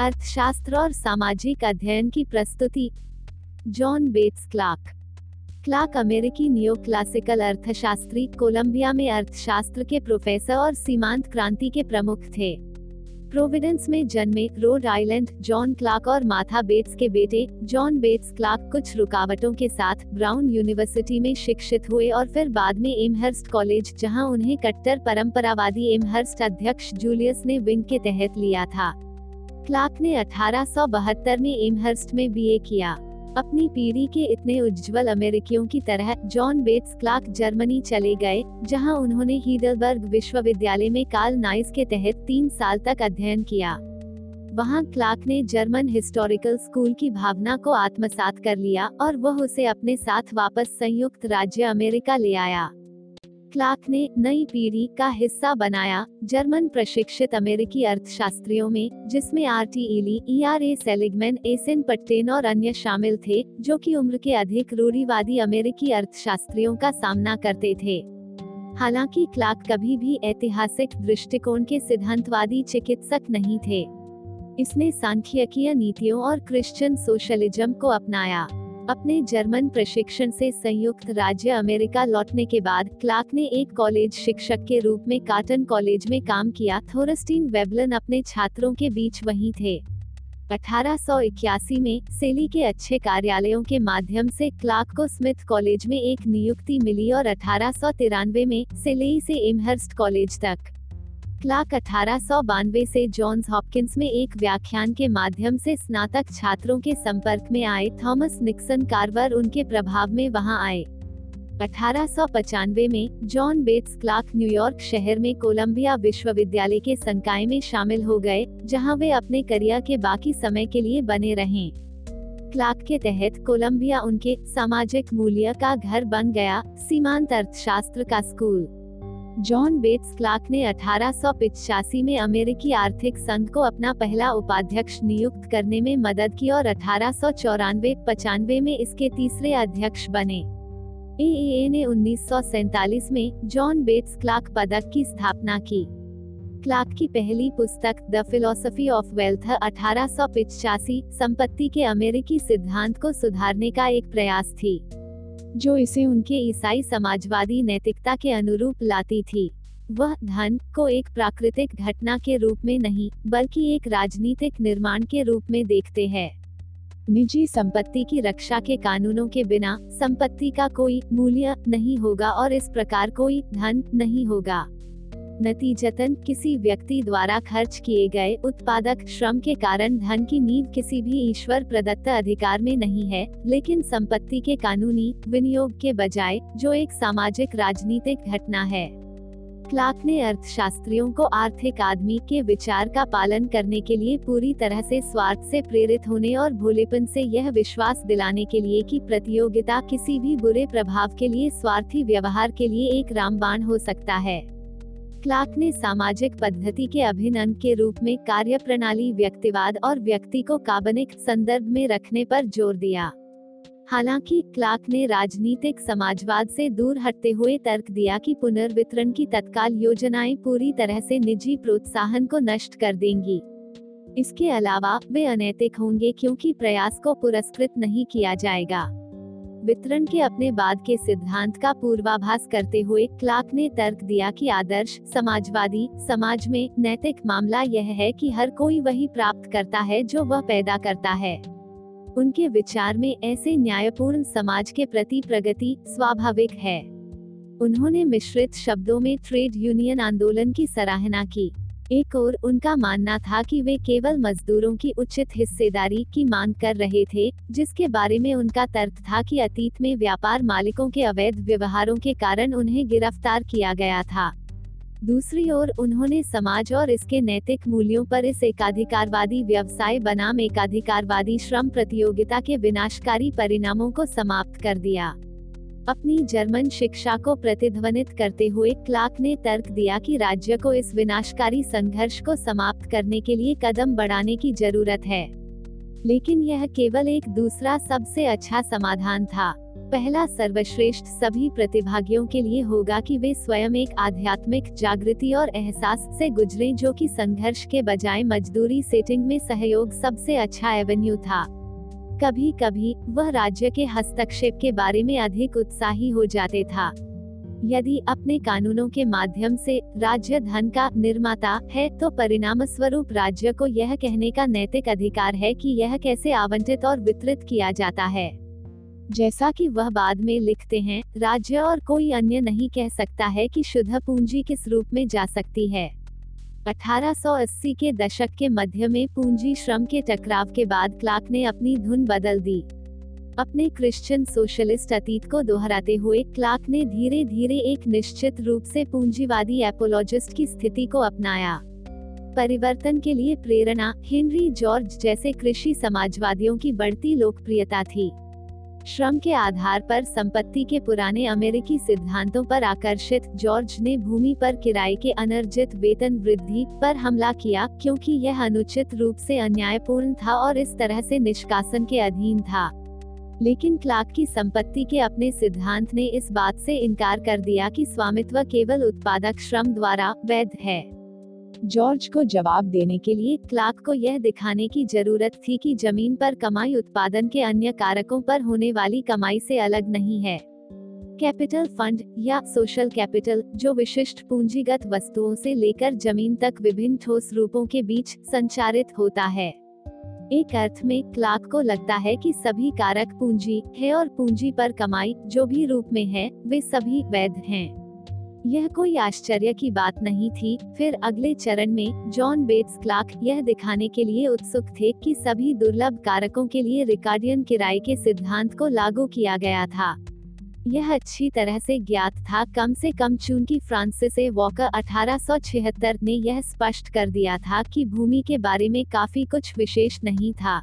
अर्थशास्त्र और सामाजिक अध्ययन की प्रस्तुति। John Bates Clark. क्लार्क अमेरिकी नियो क्लासिकल अर्थशास्त्री, कोलंबिया में अर्थशास्त्र के प्रोफेसर और सीमांत क्रांति के प्रमुख थे। प्रोविडेंस में जन्मे रोड आइलैंड, जॉन क्लार्क और माथा बेट्स के बेटे, जॉन बेट्स क्लार्क कुछ रुकावटों के साथ ब्राउन यूनिवर्सिटी में शिक्षित हुए और फिर बाद में एमहर्स्ट कॉलेज, जहाँ उन्हें कट्टर परंपरावादी एमहर्स्ट अध्यक्ष जूलियस ने विंग के तहत लिया था। क्लार्क ने अठारह सौ बहत्तर में एमहर्स्ट में बीए किया। अपनी पीढ़ी के इतने उज्जवल अमेरिकियों की तरह, जॉन बेट्स क्लार्क जर्मनी चले गए, जहाँ उन्होंने हीडलबर्ग विश्वविद्यालय में कार्ल नाइस के तहत तीन साल तक अध्ययन किया। वहाँ क्लार्क ने जर्मन हिस्टोरिकल स्कूल की भावना को आत्मसात कर लिया और वह उसे अपने साथ वापस संयुक्त राज्य अमेरिका ले आया। क्लार्क ने नई पीढ़ी का हिस्सा बनाया जर्मन प्रशिक्षित अमेरिकी अर्थशास्त्रियों में, जिसमें आर टी इली ई आर ए सेलिगमैन, एसेन पट्टेन और अन्य शामिल थे, जो कि उम्र के अधिक रूढ़ीवादी अमेरिकी अर्थशास्त्रियों का सामना करते थे। हालाँकि क्लार्क कभी भी ऐतिहासिक दृष्टिकोण के सिद्धांतवादी चिकित्सक नहीं थे। इसने सांख्यिकीय नीतियों और क्रिश्चियन सोशलिज्म को अपनाया। अपने जर्मन प्रशिक्षण से संयुक्त राज्य अमेरिका लौटने के बाद, क्लार्क ने एक कॉलेज शिक्षक के रूप में काटन कॉलेज में काम किया। थोरस्टीन वेबलन अपने छात्रों के बीच वहीं थे। 1881 में, सेली के अच्छे कार्यालयों के माध्यम से क्लार्क को स्मिथ कॉलेज में एक नियुक्ति मिली और अठारह सौ तिरानवे में सेलेई से एमहर्स्ट कॉलेज तक। क्लार्क अठारह सौ बानवे से जॉन्स हॉपकिंस में एक व्याख्यान के माध्यम से स्नातक छात्रों के संपर्क में आए थॉमस निक्सन कार्वर उनके प्रभाव में वहाँ आए। अठारह सौ पचानवे में जॉन बेट्स क्लार्क न्यूयॉर्क शहर में कोलंबिया विश्वविद्यालय के संकाय में शामिल हो गए, जहाँ वे अपने करियर के बाकी समय के लिए बने रहे। क्लार्क के तहत कोलंबिया उनके सामाजिक मूल्य का घर बन गया, सीमांत अर्थशास्त्र का स्कूल। जॉन बेट्स क्लार्क ने अठारह में अमेरिकी आर्थिक संघ को अपना पहला उपाध्यक्ष नियुक्त करने में मदद की और अठारह सौ पचानवे में इसके तीसरे अध्यक्ष बने। ए ने उन्नीस में जॉन बेट्स क्लार्क पदक की स्थापना की। क्लार्क की पहली पुस्तक द फिलोसफी ऑफ़ वेल्थ अठारह संपत्ति के अमेरिकी सिद्धांत को सुधारने का एक प्रयास थी। जो इसे उनके ईसाई समाजवादी नैतिकता के अनुरूप लाती थी। वह धन को एक प्राकृतिक घटना के रूप में नहीं, बल्कि एक राजनीतिक निर्माण के रूप में देखते हैं। निजी संपत्ति की रक्षा के कानूनों के बिना संपत्ति का कोई मूल्य नहीं होगा और इस प्रकार कोई धन नहीं होगा। नतीजतन किसी व्यक्ति द्वारा खर्च किए गए उत्पादक श्रम के कारण धन की नींव किसी भी ईश्वर प्रदत्त अधिकार में नहीं है, लेकिन संपत्ति के कानूनी विनियोग के बजाय, जो एक सामाजिक राजनीतिक घटना है। क्लार्क ने अर्थशास्त्रियों को आर्थिक आदमी के विचार का पालन करने के लिए पूरी तरह से स्वार्थ से प्रेरित होने और भोलेपन से यह विश्वास दिलाने के लिए कि प्रतियोगिता किसी भी बुरे प्रभाव के लिए स्वार्थी व्यवहार के लिए एक रामबाण हो सकता है। क्लार्क ने सामाजिक पद्धति के अभिन्न के रूप में कार्य प्रणाली व्यक्तिवाद और व्यक्ति को काबनिक संदर्भ में रखने पर ज़ोर दिया। हालाँकि, क्लार्क ने राजनीतिक समाजवाद से दूर हटते हुए तर्क दिया कि पुनर्वितरण की तत्काल योजनाएँ पूरी तरह से निजी प्रोत्साहन को नष्ट कर देंगी। इसके अलावा, वे अनैतिक होंगे क्योंकि प्रयास को पुरस्कृत नहीं किया जाएगा। वितरण के अपने बाद के सिद्धांत का पूर्वाभास करते हुए क्लार्क ने तर्क दिया कि आदर्श, समाजवादी, समाज में नैतिक मामला यह है कि हर कोई वही प्राप्त करता है जो वह पैदा करता है। उनके विचार में ऐसे न्यायपूर्ण समाज के प्रति प्रगति स्वाभाविक है। उन्होंने मिश्रित शब्दों में ट्रेड यूनियन आंदोलन की सराहना की। एक और उनका मानना था कि वे केवल मजदूरों की उचित हिस्सेदारी की मांग कर रहे थे, जिसके बारे में उनका तर्क था कि अतीत में व्यापार मालिकों के अवैध व्यवहारों के कारण उन्हें गिरफ़्तार किया गया था। दूसरी ओर, उन्होंने समाज और इसके नैतिक मूल्यों पर इस एकाधिकारवादी व्यवसाय बनाम एकाधिकारवादी श्रम प्रतियोगिता के विनाशकारी परिणामों को समाप्त कर दिया। अपनी जर्मन शिक्षा को प्रतिध्वनित करते हुए क्लार्क ने तर्क दिया कि राज्य को इस विनाशकारी संघर्ष को समाप्त करने के लिए कदम बढ़ाने की ज़रूरत है। लेकिन यह केवल एक दूसरा सबसे अच्छा समाधान था। पहला सर्वश्रेष्ठ सभी प्रतिभागियों के लिए होगा कि वे स्वयं एक आध्यात्मिक जागृति और एहसास से गुजरें जो कि संघर्ष के बजाय मजदूरी सेटिंग में सहयोग सबसे अच्छा एवेन्यू था। कभी कभी वह राज्य के हस्तक्षेप के बारे में अधिक उत्साही हो जाते था। यदि अपने कानूनों के माध्यम से राज्य धन का निर्माता है तो परिणाम स्वरूप राज्य को यह कहने का नैतिक अधिकार है कि यह कैसे आवंटित और वितरित किया जाता है। जैसा कि वह बाद में लिखते हैं, राज्य और कोई अन्य नहीं कह सकता है कि शुद्ध पूंजी किस रूप में जा सकती है। 1880 के दशक के मध्य में पूंजी श्रम के टकराव के बाद क्लार्क ने अपनी धुन बदल दी। अपने क्रिश्चियन सोशलिस्ट अतीत को दोहराते हुए क्लार्क ने धीरे धीरे एक निश्चित रूप से पूंजीवादी एपोलॉजिस्ट की स्थिति को अपनाया। परिवर्तन के लिए प्रेरणा हेनरी जॉर्ज जैसे कृषि समाजवादियों की बढ़ती लोकप्रियता थी। श्रम के आधार पर संपत्ति के पुराने अमेरिकी सिद्धांतों पर आकर्षित, जॉर्ज ने भूमि पर किराए के अनर्जित वेतन वृद्धि पर हमला किया क्योंकि यह अनुचित रूप से अन्यायपूर्ण था और इस तरह से निष्कासन के अधीन था। लेकिन क्लार्क की संपत्ति के अपने सिद्धांत ने इस बात से इनकार कर दिया कि स्वामित्व केवल उत्पादक श्रम द्वारा वैध है। जॉर्ज को जवाब देने के लिए क्लार्क को यह दिखाने की ज़रूरत थी कि ज़मीन पर कमाई उत्पादन के अन्य कारकों पर होने वाली कमाई से अलग नहीं है। कैपिटल फंड या सोशल कैपिटल, जो विशिष्ट पूंजीगत वस्तुओं से लेकर ज़मीन तक विभिन्न ठोस रूपों के बीच संचारित होता है। एक अर्थ में, क्लार्क को लगता है कि सभी कारक पूंजी है और पूंजी पर कमाई, जो भी रूप में है, वे सभी वैध हैं। यह कोई आश्चर्य की बात नहीं थी। फिर अगले चरण में जॉन बेट्स क्लार्क यह दिखाने के लिए उत्सुक थे कि सभी दुर्लभ कारकों के लिए रिकार्डियन किराए के सिद्धांत को लागू किया गया था। यह अच्छी तरह से ज्ञात था। कम से कम चूँकि फ्रांसिस वॉकर 1876 ने यह स्पष्ट कर दिया था कि भूमि के बारे में काफ़ी कुछ विशेष नहीं था।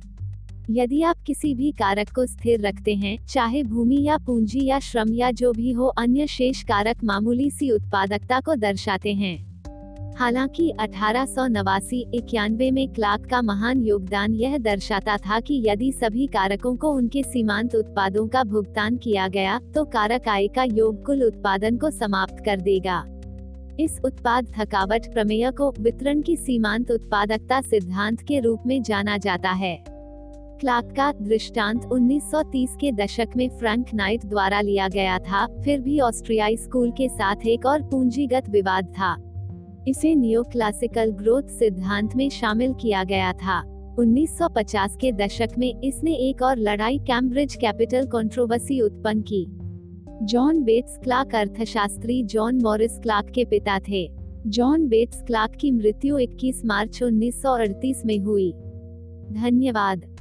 यदि आप किसी भी कारक को स्थिर रखते हैं, चाहे भूमि या पूंजी या श्रम या जो भी हो, अन्य शेष कारक मामूली सी उत्पादकता को दर्शाते हैं। हालाँकि, अठारह सौ नवासी, इक्यानवे में क्लार्क का महान योगदान यह दर्शाता था कि यदि सभी कारकों को उनके सीमांत उत्पादों का भुगतान किया गया तो कारक आय का योग कुल उत्पादन को समाप्त कर देगा। इस उत्पाद थकावट प्रमेय को वितरण की सीमांत उत्पादकता सिद्धांत के रूप में जाना जाता है। क्लार्क का दृष्टांत 1930 के दशक में फ्रैंक नाइट द्वारा लिया गया था, फिर भी ऑस्ट्रियाई स्कूल के साथ एक और पूंजीगत विवाद था। इसे नियो क्लासिकल ग्रोथ सिद्धांत में शामिल किया गया था। 1950 के दशक में इसने एक और लड़ाई कैम्ब्रिज कैपिटल कंट्रोवर्सी उत्पन्न की। जॉन बेट्स क्लार्क अर्थशास्त्री जॉन मॉरिस क्लार्क के पिता थे। जॉन बेट्स क्लार्क की मृत्यु 21 मार्च 1938 में हुई। धन्यवाद।